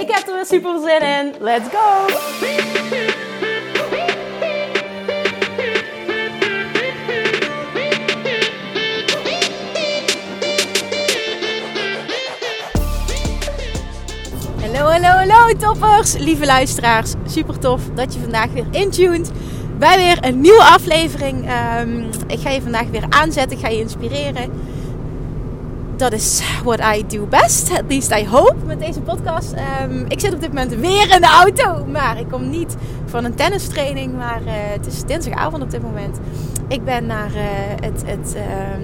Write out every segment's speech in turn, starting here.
Ik heb er weer super zin in. Let's go! Hallo, hallo, hallo toppers, lieve luisteraars. Super tof dat je vandaag weer intuned bij weer een nieuwe aflevering. Um, ik ga je vandaag weer aanzetten, ik ga je inspireren. Dat is what I do best, at least I hope, met deze podcast. Um, ik zit op dit moment weer in de auto, maar ik kom niet van een tennistraining, maar uh, het is dinsdagavond op dit moment. Ik ben naar uh, het, het, uh,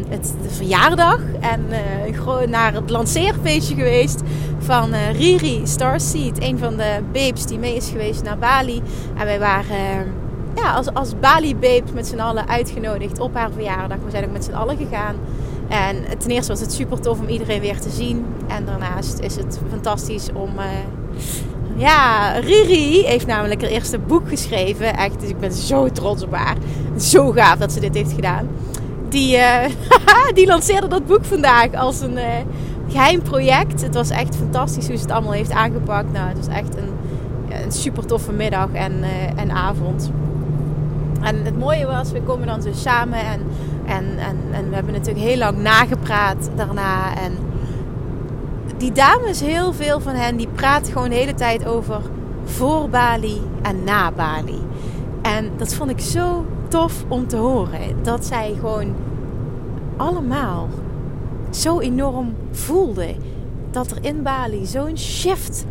het, de verjaardag en uh, naar het lanceerfeestje geweest van Riri Starseed. Een van de babes die mee is geweest naar Bali. En wij waren ja, als, als Bali babes met z'n allen uitgenodigd op haar verjaardag. We zijn ook met z'n allen gegaan. En ten eerste was het super tof om iedereen weer te zien. En daarnaast is het fantastisch om... Ja, Riri heeft namelijk haar eerste boek geschreven. Echt, dus ik ben zo trots op haar. Zo gaaf dat ze dit heeft gedaan. Die, uh, die lanceerde dat boek vandaag als een uh, geheim project. Het was echt fantastisch hoe ze het allemaal heeft aangepakt. Nou, het was echt een, een super toffe middag en, en avond. En het mooie was, we komen dan zo samen en, en, en, en we hebben natuurlijk heel lang nagepraat daarna. En die dames, heel veel van hen, die praten gewoon de hele tijd over voor Bali en na Bali. En dat vond ik zo tof om te horen. Dat zij gewoon allemaal zo enorm voelden dat er in Bali zo'n shift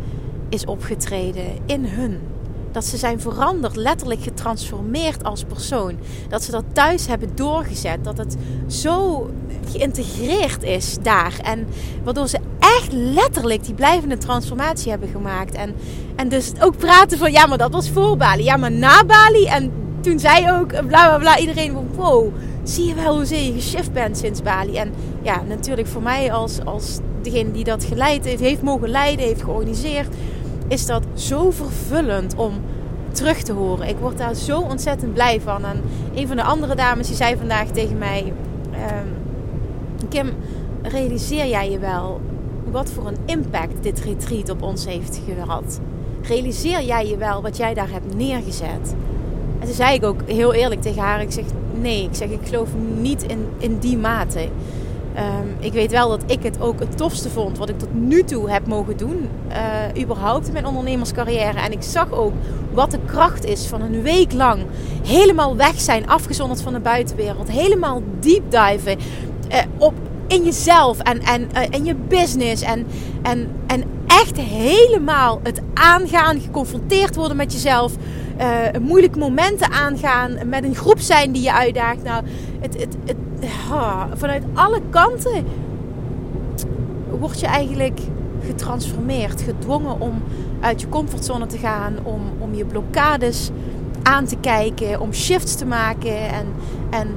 is opgetreden in hun. Dat ze zijn veranderd, letterlijk getransformeerd als persoon. Dat ze dat thuis hebben doorgezet. Dat het zo geïntegreerd is daar. En waardoor ze echt letterlijk die blijvende transformatie hebben gemaakt. En, en dus ook praten van, ja, maar dat was voor Bali. Ja, maar na Bali. En toen zei ook, bla bla bla, iedereen van, wow, zie je wel hoe je geshift bent sinds Bali. En ja, natuurlijk voor mij als, als degene die dat geleid heeft, heeft mogen leiden, heeft georganiseerd, is dat zo vervullend om terug te horen. Ik word daar zo ontzettend blij van. En een van de andere dames die zei vandaag tegen mij: um, Kim, realiseer jij je wel wat voor een impact dit retreat op ons heeft gehad? Realiseer jij je wel wat jij daar hebt neergezet? En toen zei ik ook heel eerlijk tegen haar: Ik zeg nee, ik zeg ik geloof niet in, in die mate. Um, ik weet wel dat ik het ook het tofste vond wat ik tot nu toe heb mogen doen. Uh, überhaupt in mijn ondernemerscarrière. En ik zag ook wat de kracht is van een week lang helemaal weg zijn, afgezonderd van de buitenwereld. Helemaal deep diven uh, op, in jezelf en, en uh, in je business. En, en, en echt helemaal het aangaan, geconfronteerd worden met jezelf. moeilijke momenten aangaan, met een groep zijn die je uitdaagt. Nou, het, het, het vanuit alle kanten word je eigenlijk getransformeerd, gedwongen om uit je comfortzone te gaan, om, om je blokkades aan te kijken, om shifts te maken. En, en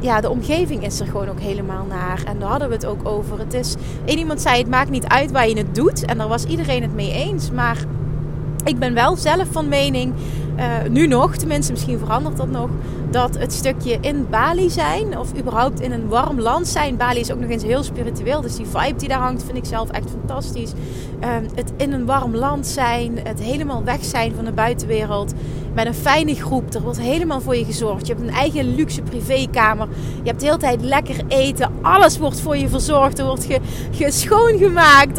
ja, de omgeving is er gewoon ook helemaal naar. En daar hadden we het ook over. Het is, één iemand zei: het maakt niet uit waar je het doet. En daar was iedereen het mee eens. Maar ik ben wel zelf van mening, uh, nu nog, tenminste, misschien verandert dat nog dat het stukje in Bali zijn, of überhaupt in een warm land zijn. Bali is ook nog eens heel spiritueel, dus die vibe die daar hangt vind ik zelf echt fantastisch. Um, het in een warm land zijn, het helemaal weg zijn van de buitenwereld. Met een fijne groep, er wordt helemaal voor je gezorgd. Je hebt een eigen luxe privékamer. Je hebt de hele tijd lekker eten. Alles wordt voor je verzorgd. Er wordt ge, ge schoongemaakt.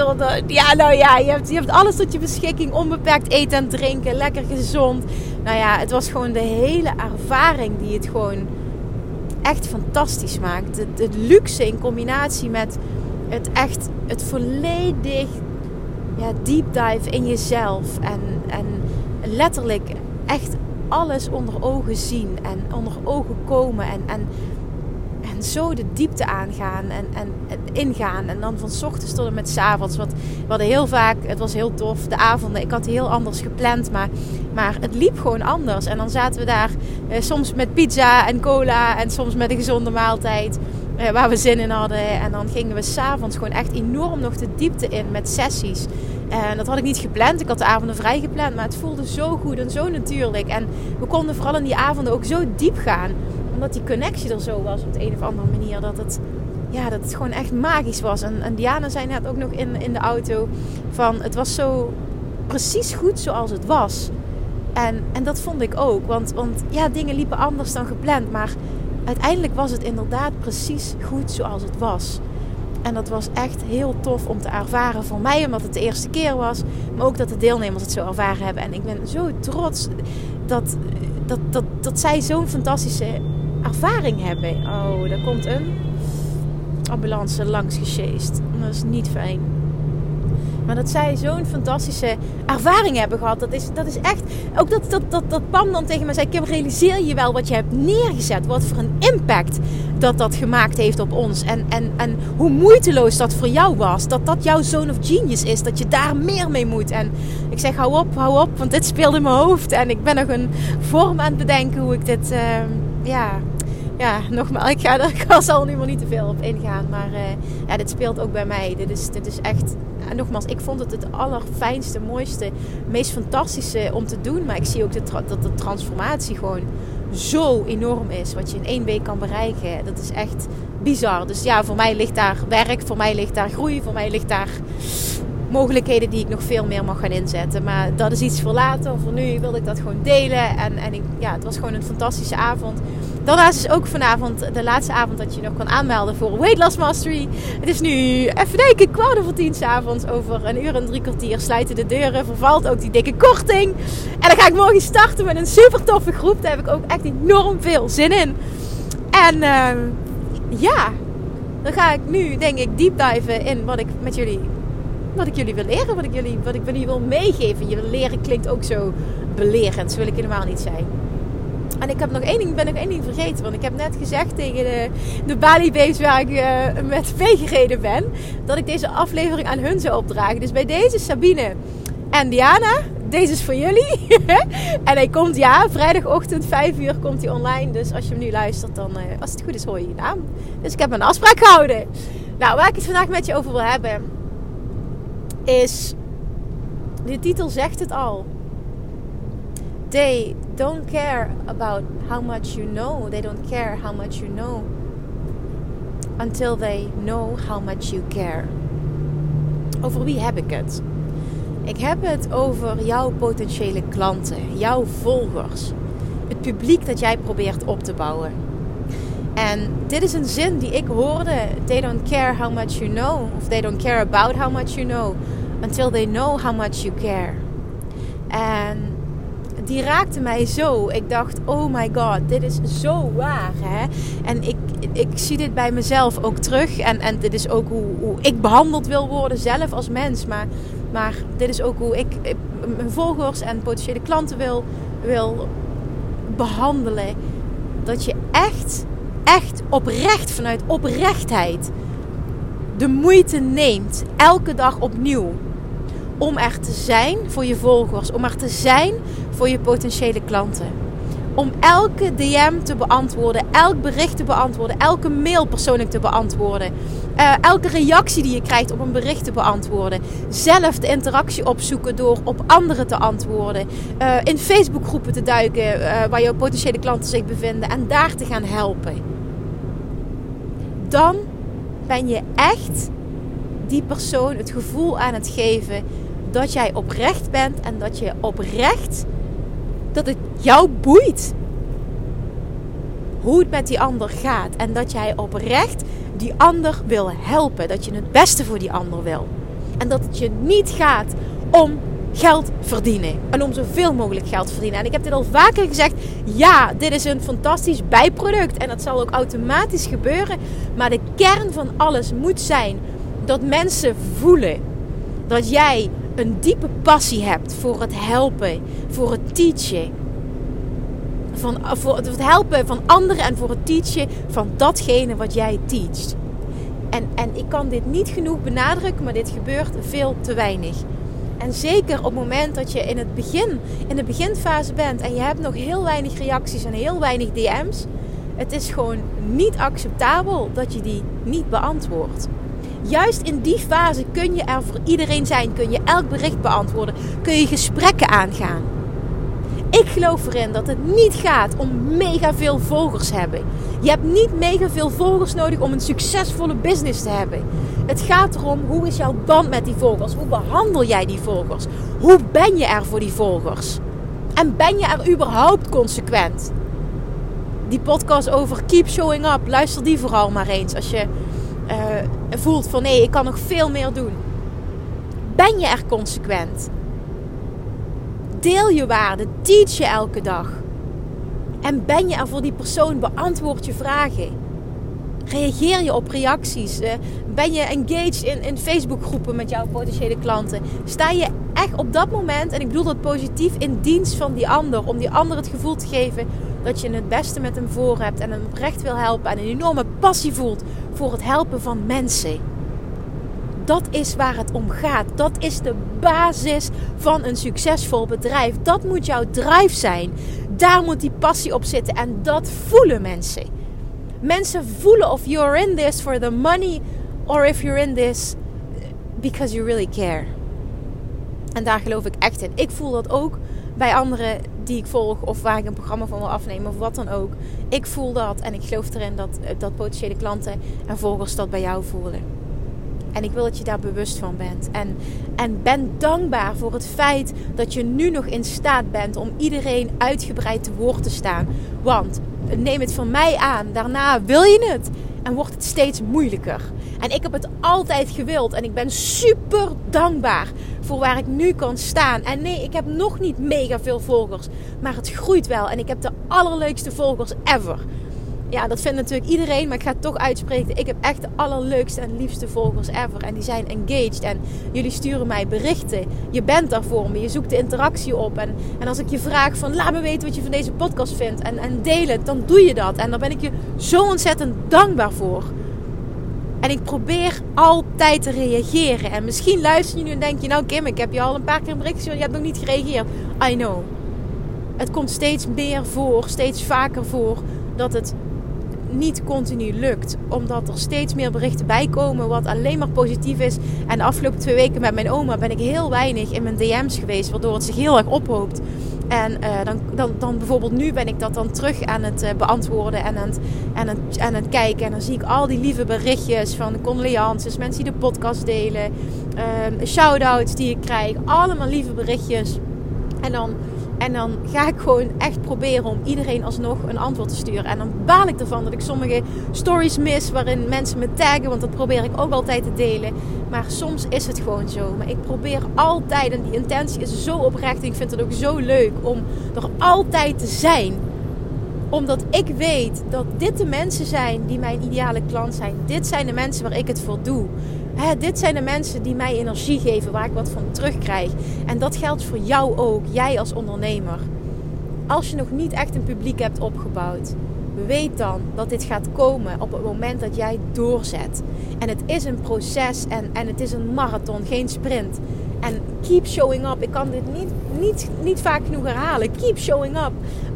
ja, nou ja, je hebt, je hebt alles tot je beschikking. Onbeperkt eten en drinken. Lekker gezond. Nou ja, het was gewoon de hele ervaring die het gewoon echt fantastisch maakt. Het, luxe in combinatie met het echt, het volledig ja, deep dive in jezelf. En, en letterlijk echt alles onder ogen zien en onder ogen komen. En, en zo de diepte aangaan en, en, ingaan. En dan van s ochtends tot en met s avonds. Want we hadden heel vaak, het was heel tof, de avonden. Ik had heel anders gepland, maar, maar het liep gewoon anders. En dan zaten we daar eh, soms met pizza en cola en soms met een gezonde maaltijd. Eh, waar we zin in hadden. En dan gingen we s'avonds gewoon echt enorm nog de diepte in met sessies. En dat had ik niet gepland. Ik had de avonden vrij gepland. Maar het voelde zo goed en zo natuurlijk. En we konden vooral in die avonden ook zo diep gaan. Omdat die connectie er zo was op de een of andere manier. Dat het, ja, dat het gewoon echt magisch was. En, en Diana zei net ook nog in, in de auto. Van het was zo precies goed zoals het was. En, en dat vond ik ook. Want, want ja, dingen liepen anders dan gepland. Maar uiteindelijk was het inderdaad precies goed zoals het was. En dat was echt heel tof om te ervaren voor mij, omdat het de eerste keer was. Maar ook dat de deelnemers het zo ervaren hebben. En ik ben zo trots dat, dat, dat, dat zij zo'n fantastische ervaring hebben. Oh, daar komt een ambulance langs gesjeest. Dat is niet fijn. Maar dat zij zo'n fantastische ervaring hebben gehad. Dat is, dat is echt. Ook dat, dat, dat, dat Pam dan tegen me zei: Kim, realiseer je wel wat je hebt neergezet? Wat voor een impact dat dat gemaakt heeft op ons. En, en, en hoe moeiteloos dat voor jou was. Dat dat jouw zone of genius is. Dat je daar meer mee moet. En ik zeg: hou op, hou op. Want dit speelt in mijn hoofd. En ik ben nog een vorm aan het bedenken hoe ik dit. Uh, ja, ja, nogmaals, ik ga er zal nu maar niet te veel op ingaan. Maar uh, ja, dit speelt ook bij mij. Dit is, is echt nogmaals, ik vond het het allerfijnste, mooiste, meest fantastische om te doen. Maar ik zie ook dat de transformatie gewoon zo enorm is. Wat je in één week kan bereiken. Dat is echt bizar. Dus ja, voor mij ligt daar werk, voor mij ligt daar groei, voor mij ligt daar mogelijkheden die ik nog veel meer mag gaan inzetten. Maar dat is iets voor later. Voor nu wilde ik dat gewoon delen. En, en ik, ja, het was gewoon een fantastische avond. Daarnaast is ook vanavond de laatste avond dat je nog kan aanmelden voor Weight Loss Mastery. Het is nu, even denken, kwart over tien s'avonds. Over een uur en drie kwartier sluiten de deuren. Vervalt ook die dikke korting. En dan ga ik morgen starten met een super toffe groep. Daar heb ik ook echt enorm veel zin in. En uh, ja, dan ga ik nu denk ik deep diven in wat ik met jullie wat ik jullie wil leren, wat ik jullie, wat ik jullie wil meegeven. Je wil leren klinkt ook zo belerend, zo wil ik helemaal niet zijn. En ik heb nog één ding, ben nog één ding vergeten. Want ik heb net gezegd tegen de, de Bali Babes waar ik uh, met meegereden ben. Dat ik deze aflevering aan hun zou opdragen. Dus bij deze Sabine en Diana. Deze is voor jullie. en hij komt, ja, vrijdagochtend 5 uur komt hij online. Dus als je hem nu luistert, dan, uh, als het goed is, hoor je je naam. Dus ik heb een afspraak gehouden. Nou, waar ik het vandaag met je over wil hebben, is. De titel zegt het al. They don't care about how much you know. They don't care how much you know until they know how much you care. Over wie heb ik het? Ik heb het over jouw potentiële klanten, jouw volgers, het publiek dat jij probeert op te bouwen. En dit is een zin die ik hoorde: They don't care how much you know, of they don't care about how much you know, until they know how much you care. En die raakte mij zo. Ik dacht, oh my god, dit is zo waar. Hè? En ik, ik zie dit bij mezelf ook terug. En, en dit is ook hoe, hoe ik behandeld wil worden zelf als mens. Maar, maar dit is ook hoe ik mijn volgers en potentiële klanten wil, wil behandelen. Dat je echt, echt oprecht, vanuit oprechtheid, de moeite neemt. Elke dag opnieuw om er te zijn voor je volgers, om er te zijn voor je potentiële klanten. Om elke DM te beantwoorden, elk bericht te beantwoorden, elke mail persoonlijk te beantwoorden, uh, elke reactie die je krijgt op een bericht te beantwoorden. Zelf de interactie opzoeken door op anderen te antwoorden. Uh, in Facebookgroepen te duiken uh, waar jouw potentiële klanten zich bevinden en daar te gaan helpen. Dan ben je echt die persoon het gevoel aan het geven dat jij oprecht bent en dat je oprecht dat het jou boeit hoe het met die ander gaat. En dat jij oprecht die ander wil helpen, dat je het beste voor die ander wil. En dat het je niet gaat om geld verdienen. En om zoveel mogelijk geld verdienen. En ik heb dit al vaker gezegd, ja, dit is een fantastisch bijproduct. En dat zal ook automatisch gebeuren, maar de kern van alles moet zijn dat mensen voelen dat jij een diepe passie hebt voor het helpen, voor het teachen. van, voor het helpen van anderen en voor het teachen van datgene wat jij teacht. En, en ik kan dit niet genoeg benadrukken, maar dit gebeurt veel te weinig. En zeker op het moment dat je in het begin, in de beginfase bent en je hebt nog heel weinig reacties en heel weinig DM's. Het is gewoon niet acceptabel dat je die niet beantwoordt. Juist in die fase kun je er voor iedereen zijn. Kun je elk bericht beantwoorden. Kun je gesprekken aangaan. Ik geloof erin dat het niet gaat om mega veel volgers hebben. Je hebt niet mega veel volgers nodig om een succesvolle business te hebben. Het gaat erom hoe is jouw band met die volgers? Hoe behandel jij die volgers? Hoe ben je er voor die volgers? En ben je er überhaupt consequent? Die podcast over keep showing up, luister die vooral maar eens als je uh, voelt van nee, ik kan nog veel meer doen. Ben je er consequent? Deel je waarde, teach je elke dag. En ben je er voor die persoon, beantwoord je vragen. Reageer je op reacties? Eh, ben je engaged in, in Facebookgroepen met jouw potentiële klanten? Sta je echt op dat moment, en ik bedoel dat positief, in dienst van die ander. Om die ander het gevoel te geven dat je het beste met hem voor hebt. En hem oprecht wil helpen. En een enorme passie voelt voor het helpen van mensen. Dat is waar het om gaat. Dat is de basis van een succesvol bedrijf. Dat moet jouw drive zijn. Daar moet die passie op zitten. En dat voelen mensen. Mensen voelen of you're in this for the money or if you're in this because you really care. En daar geloof ik echt in. Ik voel dat ook bij anderen die ik volg of waar ik een programma van wil afnemen of wat dan ook. Ik voel dat en ik geloof erin dat, dat potentiële klanten en volgers dat bij jou voelen. En ik wil dat je daar bewust van bent. En, en ben dankbaar voor het feit dat je nu nog in staat bent om iedereen uitgebreid te woord te staan. Want neem het van mij aan, daarna wil je het en wordt het steeds moeilijker. En ik heb het altijd gewild en ik ben super dankbaar voor waar ik nu kan staan. En nee, ik heb nog niet mega veel volgers, maar het groeit wel en ik heb de allerleukste volgers ever ja, dat vindt natuurlijk iedereen, maar ik ga het toch uitspreken. Ik heb echt de allerleukste en liefste volgers ever. En die zijn engaged. En jullie sturen mij berichten. Je bent daar voor me. Je zoekt de interactie op. En, en als ik je vraag van laat me weten wat je van deze podcast vindt. En, en deel het, dan doe je dat. En daar ben ik je zo ontzettend dankbaar voor. En ik probeer altijd te reageren. En misschien luister je nu en denk je, nou Kim, ik heb je al een paar keer een bericht gestuurd. Je hebt nog niet gereageerd. I know. Het komt steeds meer voor, steeds vaker voor dat het niet continu lukt. Omdat er steeds meer berichten bij komen wat alleen maar positief is. En de afgelopen twee weken met mijn oma ben ik heel weinig in mijn DM's geweest. Waardoor het zich heel erg ophoopt. En uh, dan, dan, dan bijvoorbeeld nu ben ik dat dan terug aan het uh, beantwoorden en aan het, aan, het, het kijken. En dan zie ik al die lieve berichtjes van condolences, mensen die de podcast delen, uh, shout-outs die ik krijg. Allemaal lieve berichtjes. En dan en dan ga ik gewoon echt proberen om iedereen alsnog een antwoord te sturen. En dan baal ik ervan dat ik sommige stories mis waarin mensen me taggen. Want dat probeer ik ook altijd te delen. Maar soms is het gewoon zo. Maar ik probeer altijd, en die intentie is zo oprecht. En ik vind het ook zo leuk om er altijd te zijn. Omdat ik weet dat dit de mensen zijn die mijn ideale klant zijn. Dit zijn de mensen waar ik het voor doe dit zijn de mensen die mij energie geven, waar ik wat van terugkrijg. En dat geldt voor jou ook, jij als ondernemer. Als je nog niet echt een publiek hebt opgebouwd, weet dan dat dit gaat komen op het moment dat jij doorzet. En het is een proces en, en het is een marathon, geen sprint. En keep showing up. Ik kan dit niet, niet, niet vaak genoeg herhalen. Keep showing up.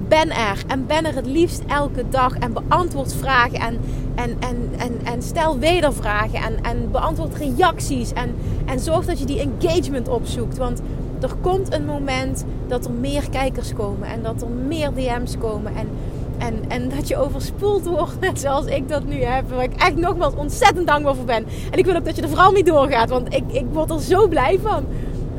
Ben er. En ben er het liefst elke dag. En beantwoord vragen. En, en, en, en, en stel wedervragen. En, en beantwoord reacties. En, en zorg dat je die engagement opzoekt. Want er komt een moment dat er meer kijkers komen. En dat er meer DM's komen. En, en, en dat je overspoeld wordt. Net zoals ik dat nu heb. Waar ik echt nogmaals ontzettend dankbaar voor ben. En ik wil ook dat je er vooral niet doorgaat. Want ik, ik word er zo blij van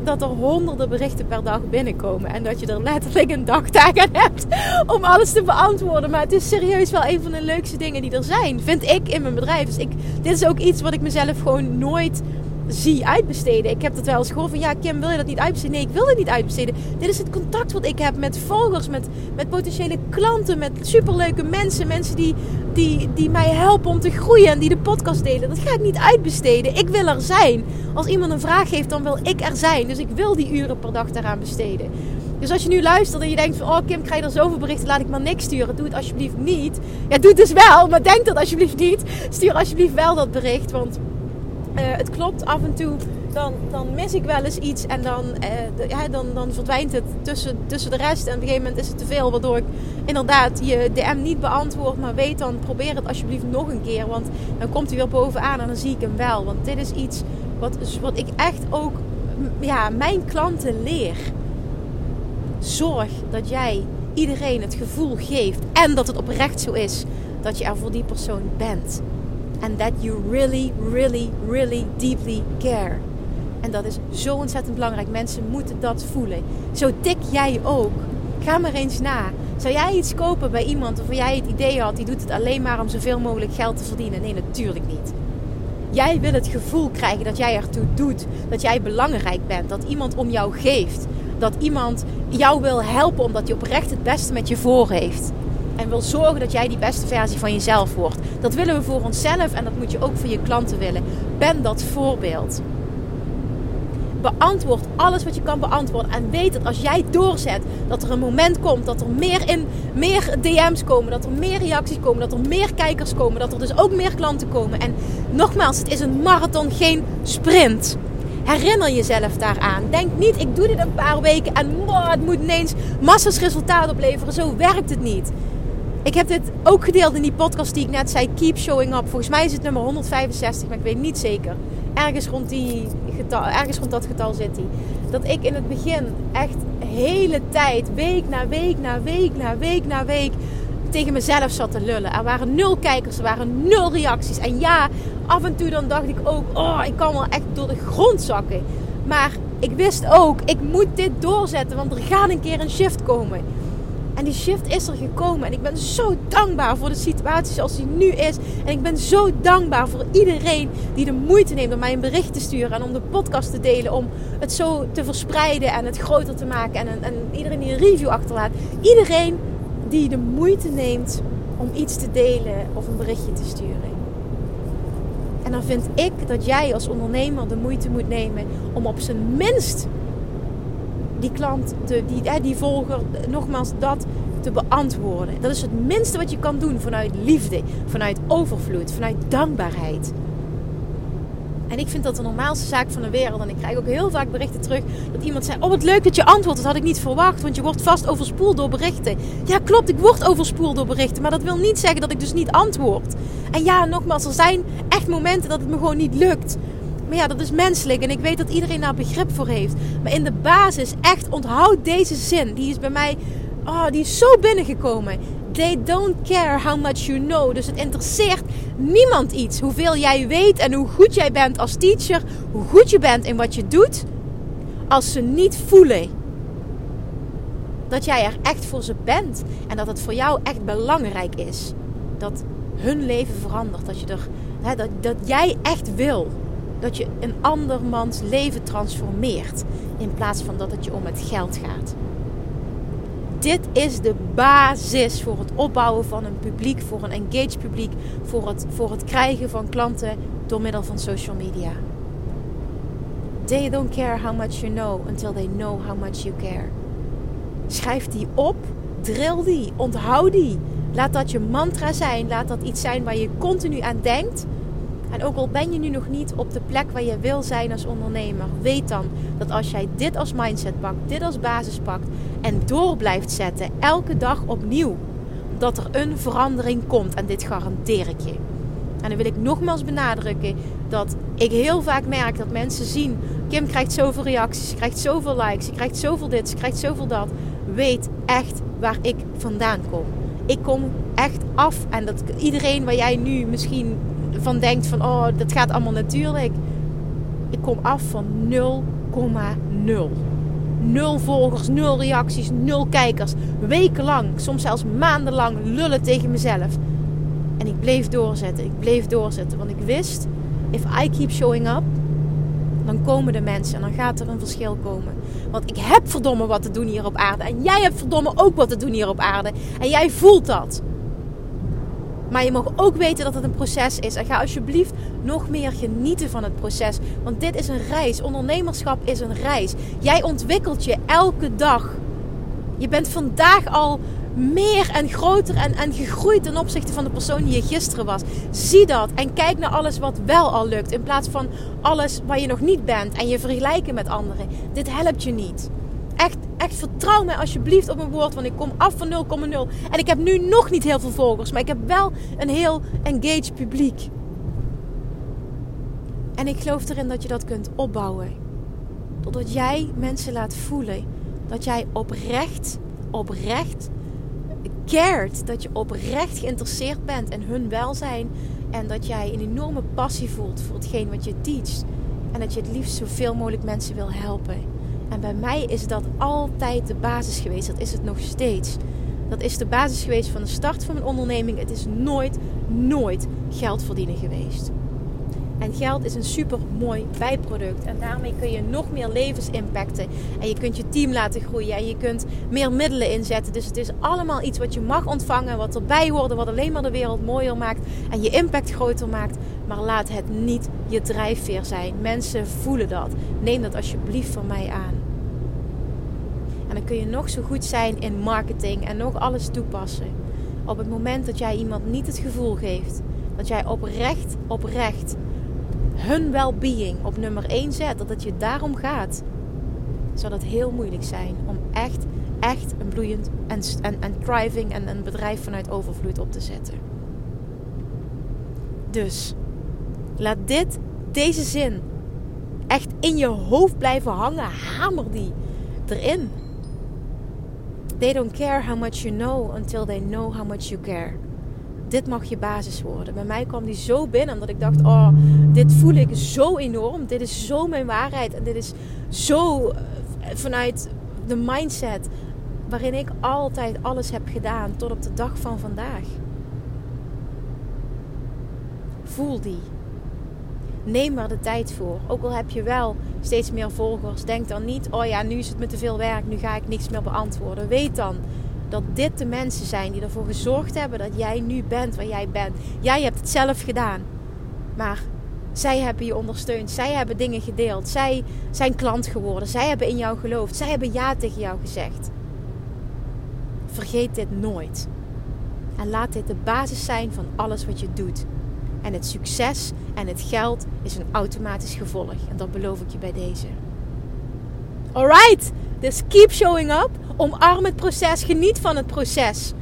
dat er honderden berichten per dag binnenkomen. En dat je er letterlijk een dagtaak aan hebt om alles te beantwoorden. Maar het is serieus wel een van de leukste dingen die er zijn. Vind ik in mijn bedrijf. Dus ik, dit is ook iets wat ik mezelf gewoon nooit zie uitbesteden. Ik heb dat wel eens gehoord van ja, Kim, wil je dat niet uitbesteden? Nee, ik wil het niet uitbesteden. Dit is het contact wat ik heb met volgers, met, met potentiële klanten, met superleuke mensen. Mensen die, die, die mij helpen om te groeien en die de podcast delen. Dat ga ik niet uitbesteden. Ik wil er zijn. Als iemand een vraag heeft, dan wil ik er zijn. Dus ik wil die uren per dag daaraan besteden. Dus als je nu luistert en je denkt van... Oh Kim, krijg je er zoveel berichten, laat ik maar niks sturen. Doe het alsjeblieft niet. Ja, doe het dus wel, maar denk dat alsjeblieft niet. Stuur alsjeblieft wel dat bericht, want... Uh, het klopt af en toe dan, dan mis ik wel eens iets en dan, uh, ja, dan, dan verdwijnt het tussen, tussen de rest. En op een gegeven moment is het te veel, waardoor ik inderdaad je DM niet beantwoord. Maar weet dan, probeer het alsjeblieft nog een keer. Want dan komt hij weer bovenaan en dan zie ik hem wel. Want dit is iets wat, wat ik echt ook ja, mijn klanten leer. Zorg dat jij iedereen het gevoel geeft en dat het oprecht zo is dat je er voor die persoon bent. And that you really, really, really deeply care. En dat is zo ontzettend belangrijk. Mensen moeten dat voelen. Zo tik jij ook. Ga maar eens na. Zou jij iets kopen bij iemand waarvan jij het idee had, die doet het alleen maar om zoveel mogelijk geld te verdienen? Nee, natuurlijk niet. Jij wil het gevoel krijgen dat jij ertoe doet, dat jij belangrijk bent, dat iemand om jou geeft, dat iemand jou wil helpen omdat hij oprecht het beste met je voor heeft. En wil zorgen dat jij die beste versie van jezelf wordt. Dat willen we voor onszelf en dat moet je ook voor je klanten willen. Ben dat voorbeeld beantwoord alles wat je kan beantwoorden. En weet dat als jij doorzet, dat er een moment komt dat er meer, in, meer DM's komen, dat er meer reacties komen, dat er meer kijkers komen, dat er dus ook meer klanten komen. En nogmaals, het is een marathon, geen sprint. Herinner jezelf daaraan. Denk niet, ik doe dit een paar weken en wow, het moet ineens massas resultaat opleveren. Zo werkt het niet. Ik heb dit ook gedeeld in die podcast die ik net zei, Keep Showing Up. Volgens mij is het nummer 165, maar ik weet niet zeker. Ergens rond, die getal, ergens rond dat getal zit hij. Dat ik in het begin echt hele tijd, week na week na week na week na week, tegen mezelf zat te lullen. Er waren nul kijkers, er waren nul reacties. En ja, af en toe dan dacht ik ook, oh, ik kan wel echt door de grond zakken. Maar ik wist ook, ik moet dit doorzetten, want er gaat een keer een shift komen. En die shift is er gekomen. En ik ben zo dankbaar voor de situatie zoals die nu is. En ik ben zo dankbaar voor iedereen die de moeite neemt om mij een bericht te sturen. En om de podcast te delen. Om het zo te verspreiden en het groter te maken. En, en iedereen die een review achterlaat. Iedereen die de moeite neemt om iets te delen of een berichtje te sturen. En dan vind ik dat jij als ondernemer de moeite moet nemen om op zijn minst die klant, de, die, die volger, nogmaals dat te beantwoorden. Dat is het minste wat je kan doen vanuit liefde, vanuit overvloed, vanuit dankbaarheid. En ik vind dat de normaalste zaak van de wereld. En ik krijg ook heel vaak berichten terug dat iemand zei: Oh, wat leuk dat je antwoordt. Dat had ik niet verwacht, want je wordt vast overspoeld door berichten. Ja, klopt, ik word overspoeld door berichten. Maar dat wil niet zeggen dat ik dus niet antwoord. En ja, nogmaals, er zijn echt momenten dat het me gewoon niet lukt. Ja, dat is menselijk en ik weet dat iedereen daar begrip voor heeft. Maar in de basis, echt onthoud deze zin. Die is bij mij, oh, die is zo binnengekomen. They don't care how much you know. Dus het interesseert niemand iets. Hoeveel jij weet en hoe goed jij bent als teacher. Hoe goed je bent in wat je doet. Als ze niet voelen dat jij er echt voor ze bent. En dat het voor jou echt belangrijk is. Dat hun leven verandert. Dat, je er, hè, dat, dat jij echt wil dat je een andermans leven transformeert. In plaats van dat het je om het geld gaat. Dit is de basis voor het opbouwen van een publiek, voor een engaged publiek, voor het, voor het krijgen van klanten door middel van social media. They don't care how much you know until they know how much you care. Schrijf die op, drill die, onthoud die. Laat dat je mantra zijn, laat dat iets zijn waar je continu aan denkt en ook al ben je nu nog niet op de plek waar je wil zijn als ondernemer, weet dan dat als jij dit als mindset pakt, dit als basis pakt en door blijft zetten, elke dag opnieuw, dat er een verandering komt. En dit garandeer ik je. En dan wil ik nogmaals benadrukken dat ik heel vaak merk dat mensen zien: Kim krijgt zoveel reacties, ze krijgt zoveel likes, ze krijgt zoveel dit, ze krijgt zoveel dat. Weet echt waar ik vandaan kom. Ik kom echt af en dat iedereen waar jij nu misschien van denkt van oh, dat gaat allemaal natuurlijk. Ik kom af van 0,0. Nul volgers, nul reacties, nul kijkers. Wekenlang, soms zelfs maandenlang lullen tegen mezelf. En ik bleef doorzetten, ik bleef doorzetten. Want ik wist, if I keep showing up, dan komen de mensen en dan gaat er een verschil komen. Want ik heb verdomme wat te doen hier op aarde. En jij hebt verdomme ook wat te doen hier op aarde. En jij voelt dat. Maar je mag ook weten dat het een proces is. En ga alsjeblieft nog meer genieten van het proces. Want dit is een reis. Ondernemerschap is een reis. Jij ontwikkelt je elke dag Je bent vandaag al meer en groter en, en gegroeid ten opzichte van de persoon die je gisteren was. Zie dat en kijk naar alles wat wel al lukt. In plaats van alles waar je nog niet bent en je vergelijken met anderen. Dit helpt je niet. Echt, echt vertrouw mij alsjeblieft op mijn woord. Want ik kom af van 0,0. En ik heb nu nog niet heel veel volgers. Maar ik heb wel een heel engaged publiek. En ik geloof erin dat je dat kunt opbouwen. Doordat jij mensen laat voelen dat jij oprecht, oprecht cared. Dat je oprecht geïnteresseerd bent in hun welzijn. En dat jij een enorme passie voelt voor hetgeen wat je teacht. En dat je het liefst zoveel mogelijk mensen wil helpen. En bij mij is dat altijd de basis geweest. Dat is het nog steeds. Dat is de basis geweest van de start van mijn onderneming. Het is nooit, nooit geld verdienen geweest. En geld is een super mooi bijproduct. En daarmee kun je nog meer levens impacten. En je kunt je team laten groeien. En je kunt meer middelen inzetten. Dus het is allemaal iets wat je mag ontvangen. Wat erbij hoort. Wat alleen maar de wereld mooier maakt. En je impact groter maakt. Maar laat het niet je drijfveer zijn. Mensen voelen dat. Neem dat alsjeblieft van mij aan. Kun je nog zo goed zijn in marketing. En nog alles toepassen. Op het moment dat jij iemand niet het gevoel geeft. Dat jij oprecht, oprecht hun well-being op nummer 1 zet, dat het je daarom gaat, zal het heel moeilijk zijn om echt, echt een bloeiend en, en, en thriving en een bedrijf vanuit overvloed op te zetten. Dus laat dit, deze zin, echt in je hoofd blijven hangen. Hamer die erin. They don't care how much you know until they know how much you care dit mag je basis worden. Bij mij kwam die zo binnen omdat ik dacht, oh, dit voel ik zo enorm. Dit is zo mijn waarheid. En dit is zo eh, vanuit de mindset waarin ik altijd alles heb gedaan tot op de dag van vandaag. Voel die. Neem er de tijd voor. Ook al heb je wel steeds meer volgers. Denk dan niet, oh ja, nu is het me te veel werk. Nu ga ik niks meer beantwoorden. Weet dan dat dit de mensen zijn die ervoor gezorgd hebben dat jij nu bent waar jij bent. Jij hebt het zelf gedaan. Maar zij hebben je ondersteund. Zij hebben dingen gedeeld. Zij zijn klant geworden. Zij hebben in jou geloofd. Zij hebben ja tegen jou gezegd. Vergeet dit nooit. En laat dit de basis zijn van alles wat je doet. En het succes en het geld is een automatisch gevolg. En dat beloof ik je bij deze. Alright, dus keep showing up. Omarm het proces. Geniet van het proces.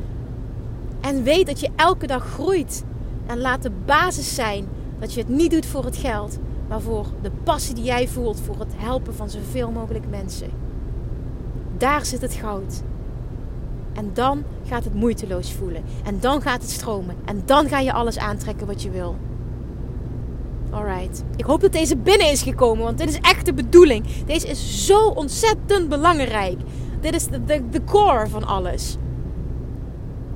En weet dat je elke dag groeit. En laat de basis zijn dat je het niet doet voor het geld, maar voor de passie die jij voelt voor het helpen van zoveel mogelijk mensen. Daar zit het goud. En dan gaat het moeiteloos voelen. En dan gaat het stromen. En dan ga je alles aantrekken wat je wil. Alright. Ik hoop dat deze binnen is gekomen, want dit is echt de bedoeling. Deze is zo ontzettend belangrijk. Dit is de, de, core van alles.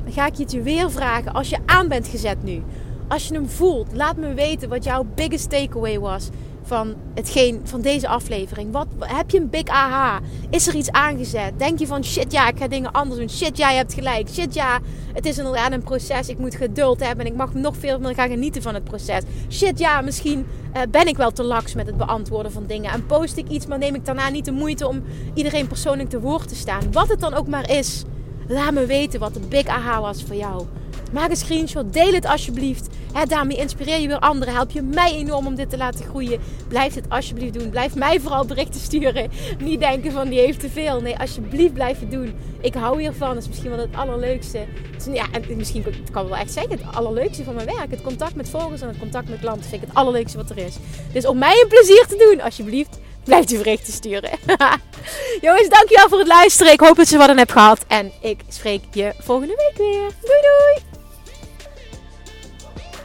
Dan ga ik je het je weer vragen als je aan bent gezet nu. Als je hem voelt, laat me weten wat jouw biggest takeaway was van, hetgeen, van deze aflevering. Wat, heb je een big aha? Is er iets aangezet? Denk je van shit ja, ik ga dingen anders doen. Shit ja, je hebt gelijk. Shit ja, het is inderdaad een proces. Ik moet geduld hebben en ik mag nog veel meer gaan genieten van het proces. Shit ja, misschien uh, ben ik wel te laks met het beantwoorden van dingen. En post ik iets, maar neem ik daarna niet de moeite om iedereen persoonlijk te woord te staan. Wat het dan ook maar is. Laat me weten wat de big aha was voor jou. Maak een screenshot, deel het alsjeblieft. Daarmee inspireer je weer anderen. Help je mij enorm om dit te laten groeien. Blijf dit alsjeblieft doen. Blijf mij vooral berichten sturen. Niet denken van die heeft te veel. Nee, alsjeblieft blijf het doen. Ik hou hiervan. Dat is misschien wel het allerleukste. Ja, en misschien kan ik wel echt zeggen, het allerleukste van mijn werk. Het contact met volgers en het contact met klanten vind ik het allerleukste wat er is. Dus om mij een plezier te doen, alsjeblieft, blijf die berichten sturen. Jongens, dankjewel voor het luisteren. Ik hoop dat je wat aan hebt gehad. En ik spreek je volgende week weer. Doei doei!